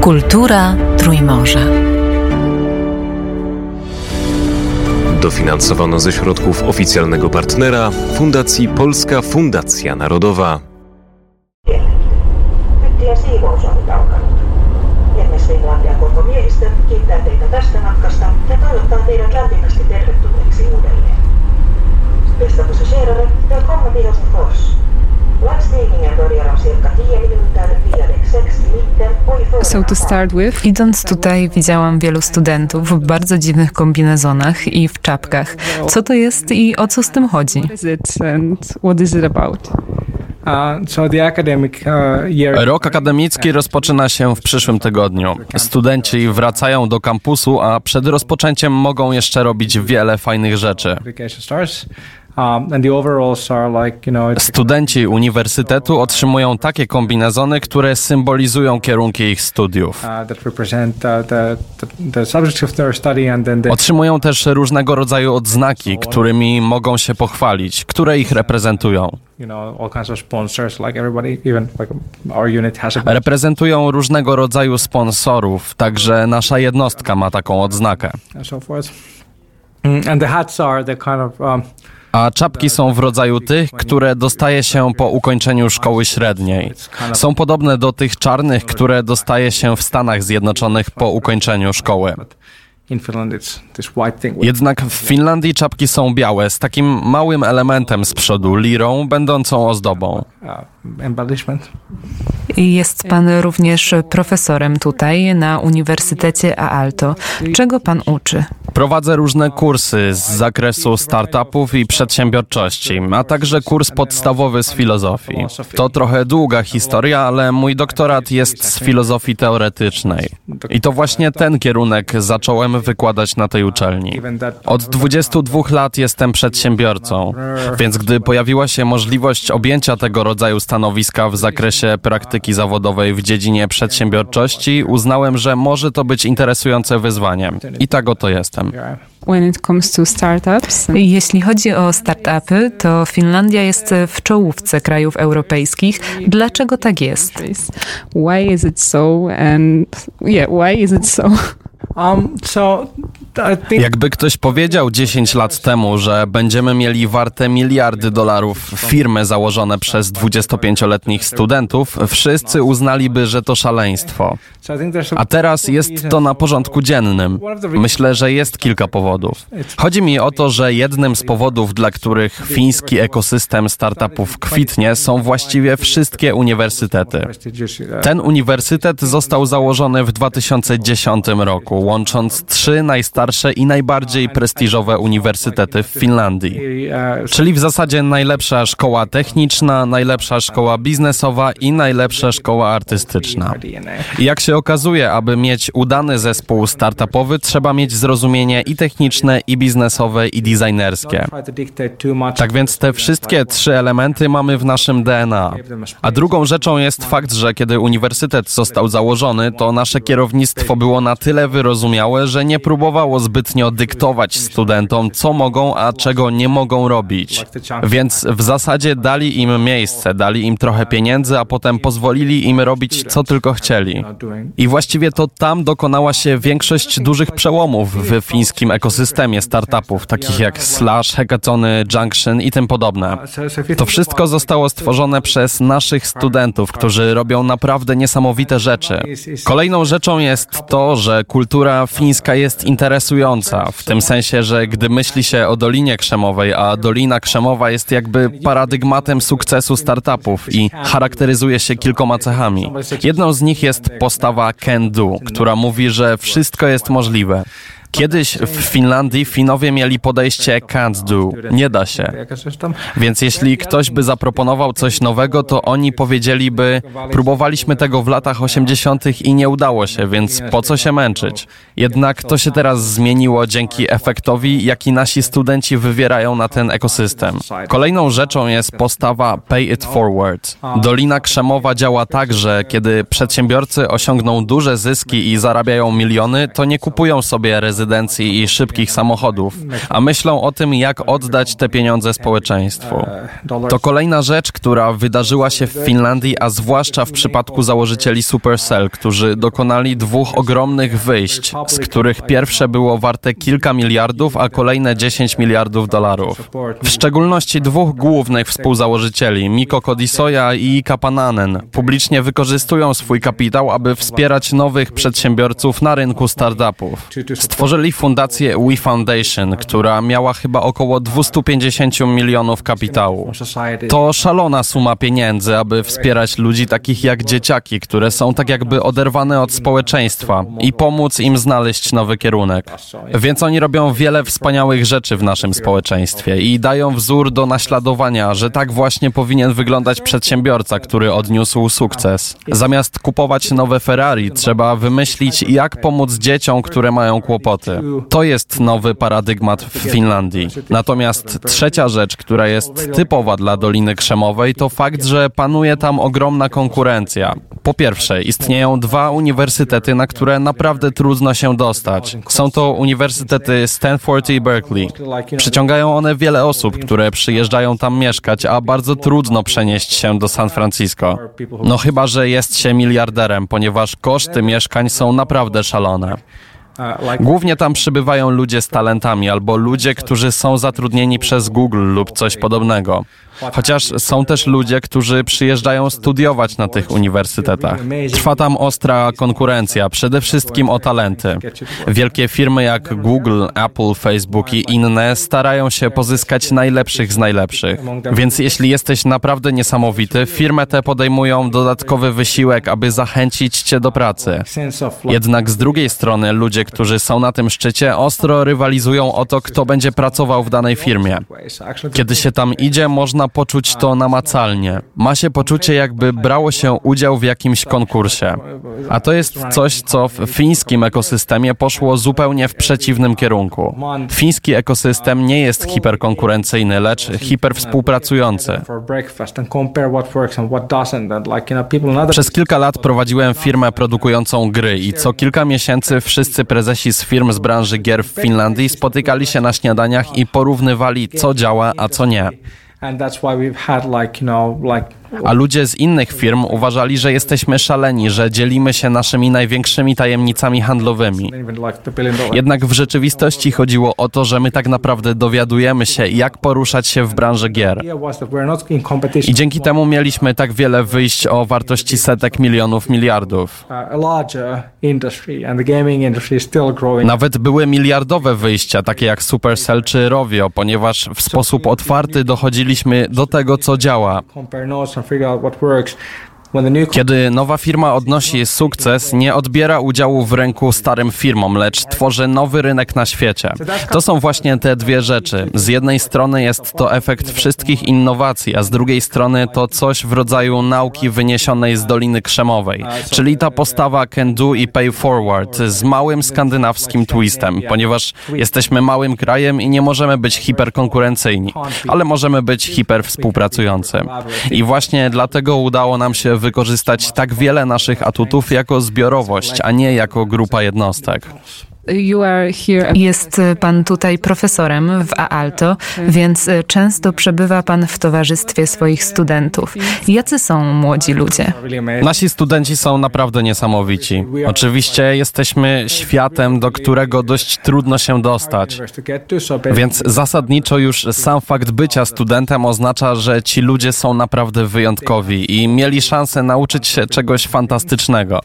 Kultura Trójmorza. Dofinansowano ze środków oficjalnego partnera Fundacji Polska Fundacja Narodowa. Miehistö kiittää teitä tästä matkasta ja toivottaa teidät lämpimästi tervetulleeksi uudelleen. Bästa passagerare, välkomna till Helsingfors. So to start with, Idąc tutaj widziałam wielu studentów w bardzo dziwnych kombinezonach i w czapkach. Co to jest i o co z tym chodzi? what is it about? Uh. Rok akademicki rozpoczyna się w przyszłym tygodniu. Studenci wracają do kampusu, a przed rozpoczęciem mogą jeszcze robić wiele fajnych rzeczy. Um, Studenci uniwersytetu otrzymują takie kombinezony, które symbolizują kierunki ich studiów. uh, uh, Otrzymują też różnego rodzaju odznaki, którymi mogą się pochwalić, które ich reprezentują. badge Reprezentują różnego rodzaju sponsorów, także nasza jednostka ma taką odznakę. and. Mm, the hats are the kind of um, A czapki są w rodzaju tych, które dostaje się po ukończeniu szkoły średniej. Są podobne do tych czarnych, które dostaje się w Stanach Zjednoczonych po ukończeniu szkoły. Jednak w Finlandii czapki są białe, z takim małym elementem z przodu, lirą, będącą ozdobą. uh. Jest pan również profesorem tutaj na Uniwersytecie Aalto. Czego pan uczy? Prowadzę różne kursy z zakresu startupów i przedsiębiorczości, a także kurs podstawowy z filozofii. To trochę długa historia, ale mój doktorat jest z filozofii teoretycznej. I to właśnie ten kierunek zacząłem wykładać na tej uczelni. Od 22 lat jestem przedsiębiorcą, więc gdy pojawiła się możliwość objęcia tego rodzaju stanowiska w zakresie praktyki zawodowej w dziedzinie przedsiębiorczości, uznałem, że może to być interesujące wyzwanie. I tak oto jestem. When it comes to startups, and Jeśli chodzi o startupy, to Finlandia jest w czołówce krajów europejskich. Dlaczego tak jest? why is it so? And yeah, why is it so? Um, so think Jakby ktoś powiedział 10 lat temu, że będziemy mieli warte miliardy dolarów firmy założone przez 25-letnich studentów, wszyscy uznaliby, że to szaleństwo. a teraz jest to na porządku dziennym. Myślę, że jest kilka powodów. Chodzi mi o to, że jednym z powodów, dla których fiński ekosystem startupów kwitnie, są właściwie wszystkie uniwersytety. Ten uniwersytet został założony w 2010 roku, łącząc trzy najstarsze i najbardziej prestiżowe uniwersytety w Finlandii. Czyli w zasadzie najlepsza szkoła techniczna, najlepsza szkoła biznesowa i najlepsza szkoła artystyczna. I jak się okazuje, aby mieć udany zespół startupowy, trzeba mieć zrozumienie i techniczne, i biznesowe, i designerskie. Tak więc te wszystkie trzy elementy mamy w naszym DNA. A drugą rzeczą jest fakt, że kiedy uniwersytet został założony, to nasze kierownictwo było na tyle wyrozumiałe, że nie próbowało zbytnio dyktować studentom, co mogą, a czego nie mogą robić. Więc w zasadzie dali im miejsce, dali im trochę pieniędzy, a potem pozwolili im robić, co tylko chcieli. I właściwie to tam dokonała się większość dużych przełomów w fińskim ekosystemie startupów, takich jak Slash, Hackathony, Junction i tym podobne. To wszystko zostało stworzone przez naszych studentów, którzy robią naprawdę niesamowite rzeczy. Kolejną rzeczą jest to, że kultura fińska jest interesująca, w tym sensie, że gdy myśli się o Dolinie Krzemowej, a Dolina Krzemowa jest jakby paradygmatem sukcesu startupów i charakteryzuje się kilkoma cechami. Jedną z nich jest postawa can do, która mówi, że wszystko jest możliwe. Kiedyś w Finlandii Finowie mieli podejście can't do, nie da się. Więc jeśli ktoś by zaproponował coś nowego, to oni powiedzieliby: Próbowaliśmy tego w latach 80. i nie udało się, więc po co się męczyć? Jednak to się teraz zmieniło dzięki efektowi, jaki nasi studenci wywierają na ten ekosystem. Kolejną rzeczą jest postawa pay it forward. Dolina Krzemowa działa tak, że kiedy przedsiębiorcy osiągną duże zyski i zarabiają miliony, to nie kupują sobie rezydencji rezydencji i szybkich samochodów, a myślą o tym, jak oddać te pieniądze społeczeństwu. To kolejna rzecz, która wydarzyła się w Finlandii, a zwłaszcza w przypadku założycieli Supercell, którzy dokonali dwóch ogromnych wyjść, z których pierwsze było warte kilka miliardów, a kolejne 10 miliardów dolarów. W szczególności dwóch głównych współzałożycieli, Miko Kodisoja i Kapananen, publicznie wykorzystują swój kapitał, aby wspierać nowych przedsiębiorców na rynku startupów. Stworzyli fundację We Foundation, która miała chyba około 250 milionów kapitału. To szalona suma pieniędzy, aby wspierać ludzi takich jak dzieciaki, które są tak jakby oderwane od społeczeństwa i pomóc im znaleźć nowy kierunek. Więc oni robią wiele wspaniałych rzeczy w naszym społeczeństwie i dają wzór do naśladowania, że tak właśnie powinien wyglądać przedsiębiorca, który odniósł sukces. Zamiast kupować nowe Ferrari, trzeba wymyślić, jak pomóc dzieciom, które mają kłopoty. To jest nowy paradygmat w Finlandii. Natomiast trzecia rzecz, która jest typowa dla Doliny Krzemowej, to fakt, że panuje tam ogromna konkurencja. Po pierwsze, istnieją dwa uniwersytety, na które naprawdę trudno się dostać. Są to uniwersytety Stanford i Berkeley. Przyciągają one wiele osób, które przyjeżdżają tam mieszkać, a bardzo trudno przenieść się do San Francisco. No chyba, że jest się miliarderem, ponieważ koszty mieszkań są naprawdę szalone. Głównie tam przybywają ludzie z talentami albo ludzie, którzy są zatrudnieni przez Google lub coś podobnego. Chociaż są też ludzie, którzy przyjeżdżają studiować na tych uniwersytetach. Trwa tam ostra konkurencja, przede wszystkim o talenty. Wielkie firmy jak Google, Apple, Facebook i inne starają się pozyskać najlepszych z najlepszych. Więc jeśli jesteś naprawdę niesamowity, firmy te podejmują dodatkowy wysiłek, aby zachęcić cię do pracy. Jednak z drugiej strony ludzie, którzy są na tym szczycie, ostro rywalizują o to, kto będzie pracował w danej firmie. Kiedy się tam idzie, można poczuć to namacalnie. Ma się poczucie, jakby brało się udział w jakimś konkursie. A to jest coś, co w fińskim ekosystemie poszło zupełnie w przeciwnym kierunku. Fiński ekosystem nie jest hiperkonkurencyjny, lecz hiperwspółpracujący. Przez kilka lat prowadziłem firmę produkującą gry i co kilka miesięcy wszyscy prezesi z firm z branży gier w Finlandii spotykali się na śniadaniach i porównywali, co działa, a co nie. And that's why we've had like, you know, like A ludzie z innych firm uważali, że jesteśmy szaleni, że dzielimy się naszymi największymi tajemnicami handlowymi. Jednak w rzeczywistości chodziło o to, że my tak naprawdę dowiadujemy się, jak poruszać się w branży gier. I dzięki temu mieliśmy tak wiele wyjść o wartości setek milionów miliardów. Nawet były miliardowe wyjścia, takie jak Supercell czy Rovio, ponieważ w sposób otwarty dochodziliśmy do tego, co działa. figure out what works. Kiedy nowa firma odnosi sukces, nie odbiera udziału w rynku starym firmom, lecz tworzy nowy rynek na świecie. To są właśnie te dwie rzeczy. Z jednej strony jest to efekt wszystkich innowacji, a z drugiej strony to coś w rodzaju nauki wyniesionej z Doliny Krzemowej, czyli ta postawa can do i pay forward z małym skandynawskim twistem, ponieważ jesteśmy małym krajem i nie możemy być hiperkonkurencyjni, ale możemy być hiperwspółpracujący. I właśnie dlatego udało nam się wykorzystać tak wiele naszych atutów jako zbiorowość, a nie jako grupa jednostek. Jest pan tutaj profesorem w Aalto, więc często przebywa pan w towarzystwie swoich studentów. Jacy są młodzi ludzie? Nasi studenci są naprawdę niesamowici. Oczywiście jesteśmy światem, do którego dość trudno się dostać. Więc zasadniczo już sam fakt bycia studentem oznacza, że ci ludzie są naprawdę wyjątkowi i mieli szansę nauczyć się czegoś fantastycznego.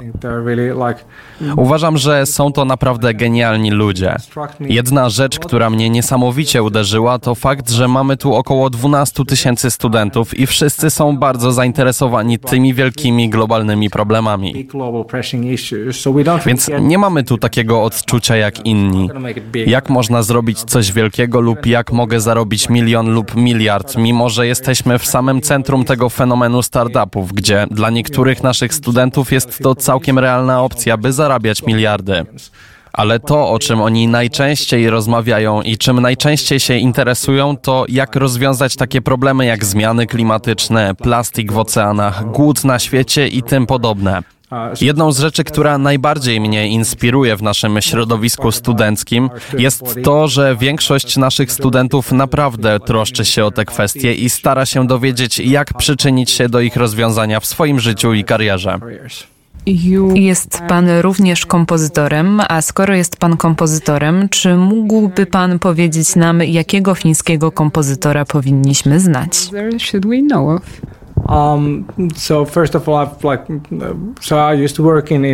Uważam, że są to naprawdę genialne genialni ludzie. Jedna rzecz, która mnie niesamowicie uderzyła, to fakt, że mamy tu około 12 tysięcy studentów i wszyscy są bardzo zainteresowani tymi wielkimi globalnymi problemami. Więc nie mamy tu takiego odczucia jak inni. Jak można zrobić coś wielkiego lub jak mogę zarobić milion lub miliard, mimo że jesteśmy w samym centrum tego fenomenu startupów, gdzie dla niektórych naszych studentów jest to całkiem realna opcja, by zarabiać miliardy. Ale to, o czym oni najczęściej rozmawiają i czym najczęściej się interesują, to jak rozwiązać takie problemy jak zmiany klimatyczne, plastik w oceanach, głód na świecie i tym podobne. Jedną z rzeczy, która najbardziej mnie inspiruje w naszym środowisku studenckim, jest to, że większość naszych studentów naprawdę troszczy się o te kwestie i stara się dowiedzieć, jak przyczynić się do ich rozwiązania w swoim życiu i karierze. Jest pan również kompozytorem, a skoro jest pan kompozytorem, czy mógłby pan powiedzieć nam, jakiego fińskiego kompozytora powinniśmy znać? Um,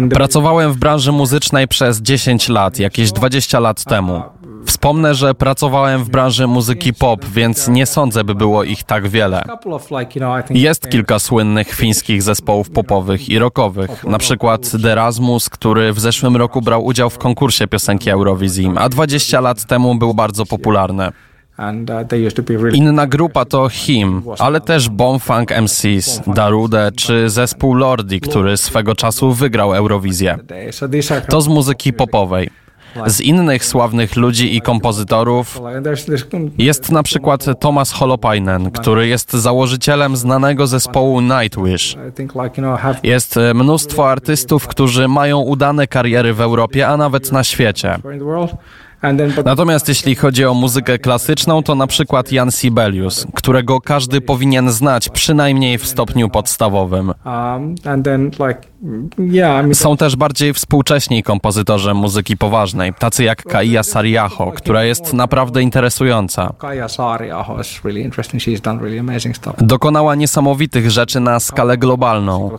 Pracowałem w branży muzycznej przez 10 lat, jakieś 20 lat temu. Wspomnę, że pracowałem w branży muzyki pop, więc nie sądzę, by było ich tak wiele. Jest kilka słynnych fińskich zespołów popowych i rockowych, na przykład Derasmus, który w zeszłym roku brał udział w konkursie piosenki Eurowizji, a 20 lat temu był bardzo popularny. Inna grupa to Him, ale też Bombfunk MCs, Darude czy zespół Lordi, który swego czasu wygrał Eurowizję. To z muzyki popowej. Z innych sławnych ludzi i kompozytorów jest na przykład Thomas Holopainen, który jest założycielem znanego zespołu Nightwish. Jest mnóstwo artystów, którzy mają udane kariery w Europie, a nawet na świecie. Natomiast jeśli chodzi o muzykę klasyczną, to na przykład Jan Sibelius, którego każdy powinien znać przynajmniej w stopniu podstawowym. Mean Są też bardziej współcześni kompozytorzy muzyki poważnej, tacy jak Kaija Sariaho, która jest naprawdę interesująca. Dokonała niesamowitych rzeczy na skalę globalną.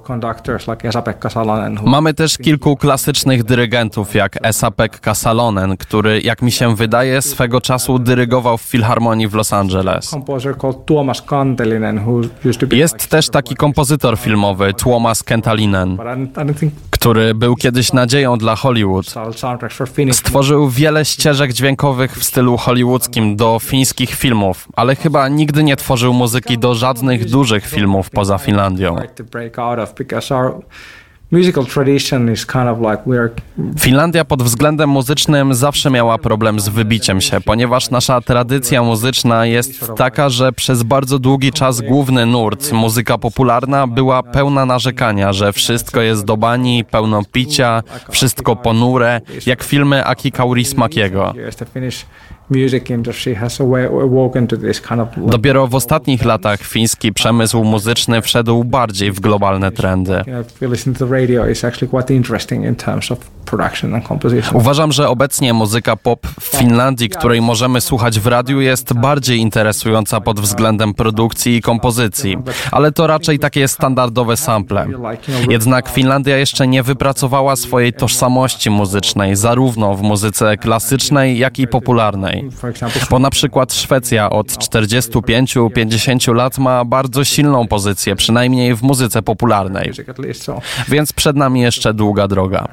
Mamy też kilku klasycznych dyrygentów, jak Esa-Pekka Salonen, który, jak mi się wydaje, swego czasu dyrygował w Filharmonii w Los Angeles. Jest też taki kompozytor filmowy, Tuomas Kentalinen, który był kiedyś nadzieją dla Hollywood. Stworzył wiele ścieżek dźwiękowych w stylu hollywoodzkim do fińskich filmów, ale chyba nigdy nie tworzył muzyki do żadnych dużych filmów poza Finlandią. Musical tradition is kind of like we're Finlandia pod względem muzycznym zawsze miała problem z wybiciem się, ponieważ nasza tradycja muzyczna jest taka, że przez bardzo długi czas główny nurt, muzyka popularna, była pełna narzekania, że wszystko jest do bani, pełno picia, wszystko ponure, jak filmy Aki Kaurismakiego. Dopiero w ostatnich latach fiński przemysł muzyczny wszedł bardziej w globalne trendy. Radio, it's actually quite interesting in terms of production and composition. Uważam, że obecnie muzyka pop w Finlandii, której możemy słuchać w radiu, jest bardziej interesująca pod względem produkcji i kompozycji, ale to raczej takie standardowe sample. Jednak Finlandia jeszcze nie wypracowała swojej tożsamości muzycznej, zarówno w muzyce klasycznej, jak i popularnej. Bo na przykład Szwecja od 45-50 lat ma bardzo silną pozycję, przynajmniej w muzyce popularnej. So Więc przed nami jeszcze długa droga.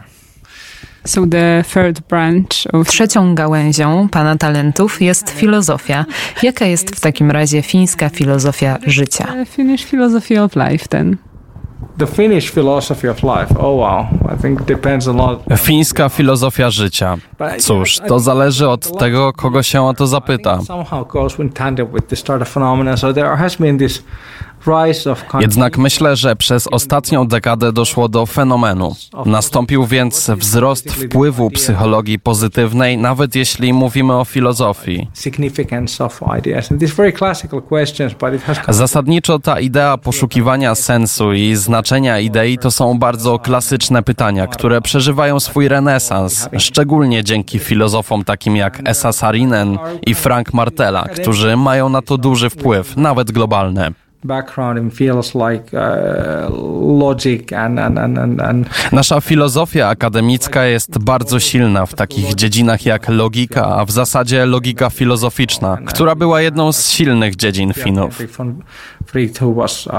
So the third branch of Trzecią gałęzią pana talentów jest filozofia. Jaka jest w takim razie fińska filozofia życia? the Finnish philosophy of life then. the Finnish philosophy of life. Oh wow, I think depends a lot. Fińska filozofia życia. Cóż, to zależy od tego, kogo się o to zapyta. Jednak myślę, że przez ostatnią dekadę doszło do fenomenu. Nastąpił więc wzrost wpływu psychologii pozytywnej, nawet jeśli mówimy o filozofii. Zasadniczo ta idea poszukiwania sensu i znaczenia idei to są bardzo klasyczne pytania, które przeżywają swój renesans, szczególnie dzięki filozofom takim jak Esa Sarinen i Frank Martella, którzy mają na to duży wpływ, nawet globalny. Background in fields like uh, logic and and, and, and, Nasza filozofia akademicka jest bardzo silna w takich dziedzinach jak logika, a w zasadzie logika filozoficzna, która była jedną z silnych dziedzin Finów. Who was uh,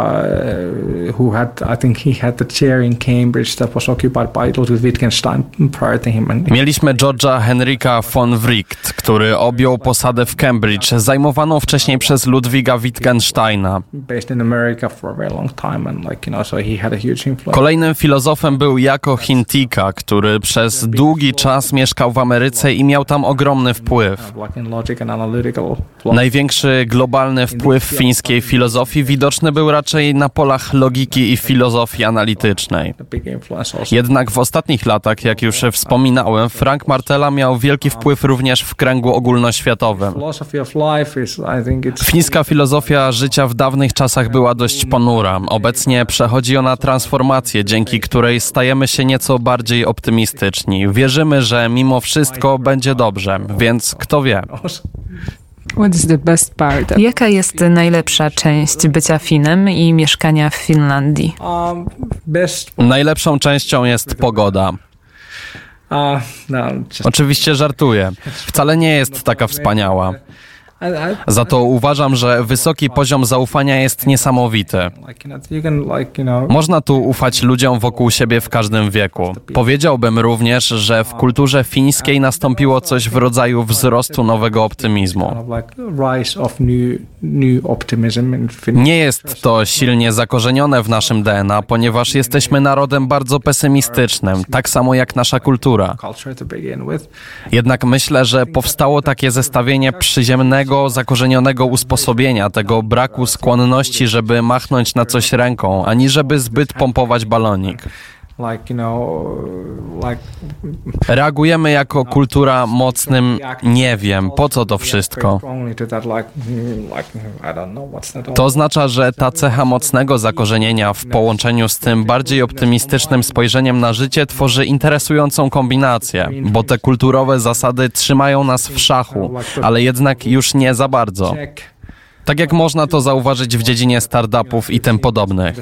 who had I think he had the chair in Cambridge that was occupied by Ludwig Wittgenstein prior to him. Mieliśmy George'a Henryka von Wright, który objął posadę w Cambridge, zajmowaną wcześniej przez Ludwiga Wittgensteina. In America for a very long time, and like you know, so he had a huge influence. Kolejnym filozofem był Jako Hintika, który przez długi czas mieszkał w Ameryce i miał tam ogromny wpływ. Największy globalny wpływ fińskiej filozofii widoczny był raczej na polach logiki i filozofii analitycznej. Jednak w ostatnich latach, jak już wspominałem, Frank Martella miał wielki wpływ również w kręgu ogólnoświatowym. Fińska filozofia życia w dawnych czasach była dość ponura. Obecnie przechodzi ona transformację, dzięki której stajemy się nieco bardziej optymistyczni. Wierzymy, że mimo wszystko będzie dobrze, więc kto wie. Jaka jest najlepsza część bycia Finem i mieszkania w Finlandii? um. Najlepszą częścią jest pogoda. No, Oczywiście żartuję. Wcale nie jest taka wspaniała. Za to uważam, że wysoki poziom zaufania jest niesamowity. Można tu ufać ludziom wokół siebie w każdym wieku. Powiedziałbym również, że w kulturze fińskiej nastąpiło coś w rodzaju wzrostu nowego optymizmu. Nie jest to silnie zakorzenione w naszym DNA, ponieważ jesteśmy narodem bardzo pesymistycznym, tak samo jak nasza kultura. Jednak myślę, że powstało takie zestawienie przyziemnego, zakorzenionego usposobienia, tego braku skłonności, żeby machnąć na coś ręką, ani żeby zbyt pompować balonik. Reagujemy jako kultura mocnym nie wiem, po co to wszystko. To oznacza, że ta cecha mocnego zakorzenienia w połączeniu z tym bardziej optymistycznym spojrzeniem na życie tworzy interesującą kombinację, bo te kulturowe zasady trzymają nas w szachu, ale jednak już nie za bardzo. Tak jak można to zauważyć w dziedzinie startupów i tym podobnych.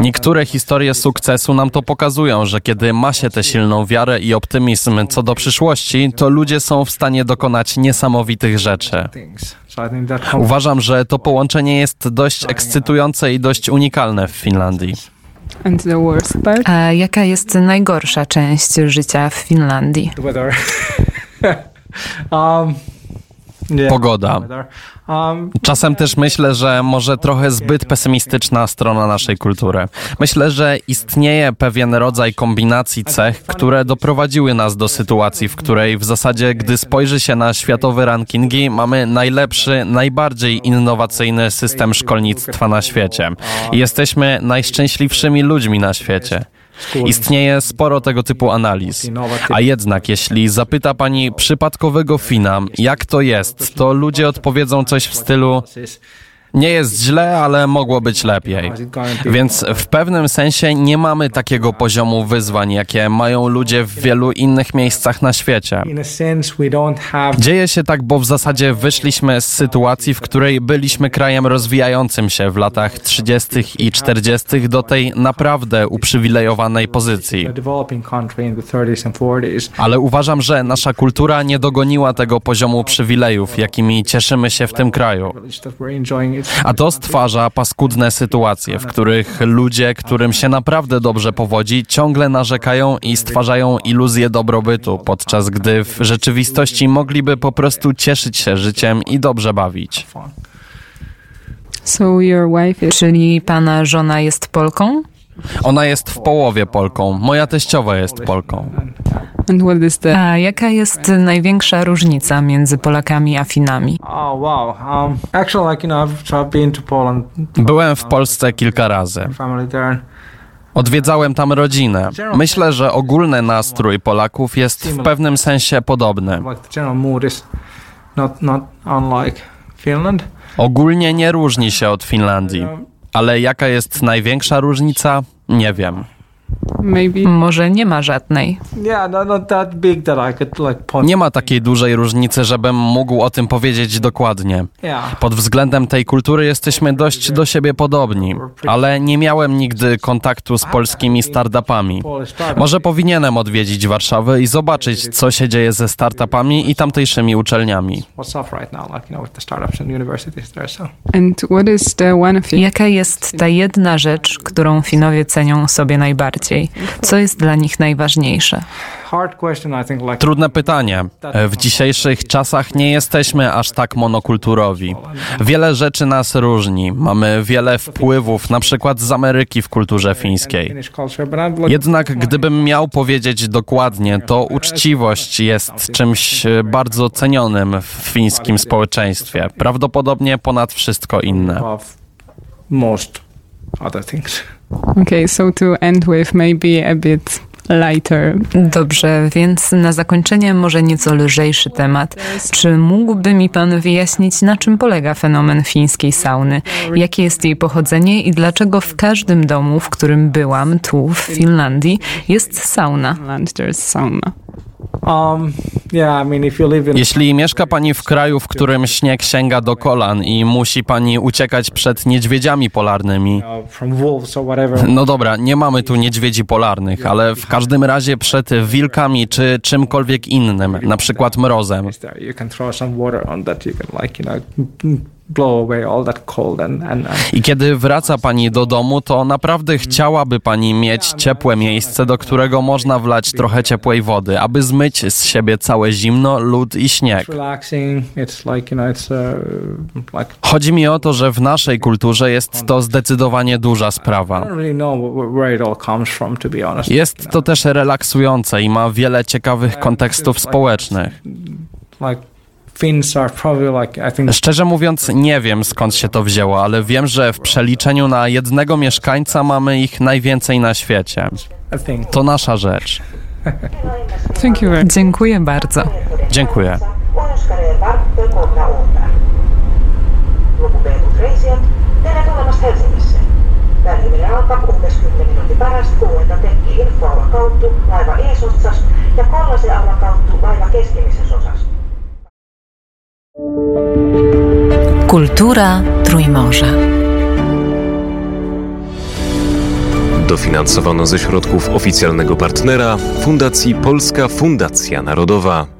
Niektóre historie sukcesu nam to pokazują, że kiedy ma się tę silną wiarę i optymizm co do przyszłości, to ludzie są w stanie dokonać niesamowitych rzeczy. Uważam, że to połączenie jest dość ekscytujące i dość unikalne w Finlandii. A jaka jest najgorsza część życia w Finlandii? um, Pogoda. Um, Czasem też myślę, że może trochę zbyt pesymistyczna strona naszej kultury. Myślę, że istnieje pewien rodzaj kombinacji cech, które doprowadziły nas do sytuacji, w której w zasadzie, gdy spojrzy się na światowe rankingi, mamy najlepszy, najbardziej innowacyjny system szkolnictwa na świecie. Jesteśmy najszczęśliwszymi ludźmi na świecie. Istnieje sporo tego typu analiz. A jednak, jeśli zapyta pani przypadkowego Fina, jak to jest, to ludzie odpowiedzą coś w stylu: Nie jest źle, ale mogło być lepiej. Więc w pewnym sensie nie mamy takiego poziomu wyzwań, jakie mają ludzie w wielu innych miejscach na świecie. Dzieje się tak, bo w zasadzie wyszliśmy z sytuacji, w której byliśmy krajem rozwijającym się w latach 30. i 40. do tej naprawdę uprzywilejowanej pozycji. a developing country in the 30s and 40s. Ale uważam, że nasza kultura nie dogoniła tego poziomu przywilejów, jakimi cieszymy się w tym kraju. A to stwarza paskudne sytuacje, w których ludzie, którym się naprawdę dobrze powodzi, ciągle narzekają i stwarzają iluzję dobrobytu, podczas gdy w rzeczywistości mogliby po prostu cieszyć się życiem i dobrze bawić. So your wife is Czyli pana żona jest Polką? Ona jest w połowie Polką, moja teściowa jest Polką. And what is the A jaka jest największa różnica między Polakami a Finami? Oh. Um, Byłem w Polsce kilka razy. Odwiedzałem tam rodzinę. Myślę, że ogólny nastrój Polaków jest w pewnym sensie podobny. Ogólnie nie różni się od Finlandii. Ale jaka jest największa różnica? Nie wiem. Maybe Może nie ma żadnej. Yeah, no, not that big that I could like point. Nie ma takiej dużej różnicy, żebym mógł o tym powiedzieć dokładnie. Yeah. Pod względem tej kultury jesteśmy dość do siebie podobni, ale nie miałem nigdy kontaktu z polskimi startupami. Może powinienem odwiedzić Warszawę i zobaczyć, co się dzieje ze startupami i tamtejszymi uczelniami. Jaka jest ta jedna rzecz, którą Finowie cenią sobie najbardziej? Co jest dla nich najważniejsze? Trudne pytanie. W dzisiejszych czasach nie jesteśmy aż tak monokulturowi. Wiele rzeczy nas różni. Mamy wiele wpływów, na przykład z Ameryki w kulturze fińskiej. Jednak gdybym miał powiedzieć dokładnie, to uczciwość jest czymś bardzo cenionym w fińskim społeczeństwie. Prawdopodobnie ponad wszystko inne. Most other things. Okay, so to end with maybe a bit lighter. Dobrze, więc na zakończenie może nieco lżejszy temat. Czy mógłby mi pan wyjaśnić, na czym polega fenomen fińskiej sauny? Jakie jest jej pochodzenie i dlaczego w każdym domu, w którym byłam, tu w Finlandii, jest sauna? Um, yeah, I mean, if you live in Jeśli mieszka pani w kraju, w którym śnieg sięga do kolan i musi pani uciekać przed niedźwiedziami polarnymi, No dobra, nie mamy tu niedźwiedzi polarnych, ale w każdym razie przed wilkami czy czymkolwiek innym, na przykład mrozem. Blow away all that cold and and, and I kiedy wraca pani do domu, to naprawdę chciałaby pani mieć ciepłe miejsce, do którego można wlać trochę ciepłej wody, aby zmyć z siebie całe zimno, lód i śnieg. uh, Chodzi mi o to, że w naszej kulturze jest to zdecydowanie duża sprawa. Jest to też relaksujące i ma wiele ciekawych kontekstów społecznych. Szczerze mówiąc, nie wiem skąd się to wzięło, ale wiem, że w przeliczeniu na jednego mieszkańca mamy ich najwięcej na świecie. To nasza rzecz. Dziękuję bardzo. Dziękuję. Pohjois-Karjalan Varttö kolme uutta. Lukupeetut reisijat, teillä tulemassa Helsingissä. Väliminen alkaa 60 minuutin päästä kuuenta tekki infoalan kautta laiva ja Kollasen laiva osassa. Kultura Trójmorza. Dofinansowano ze środków oficjalnego partnera Fundacji Polska Fundacja Narodowa.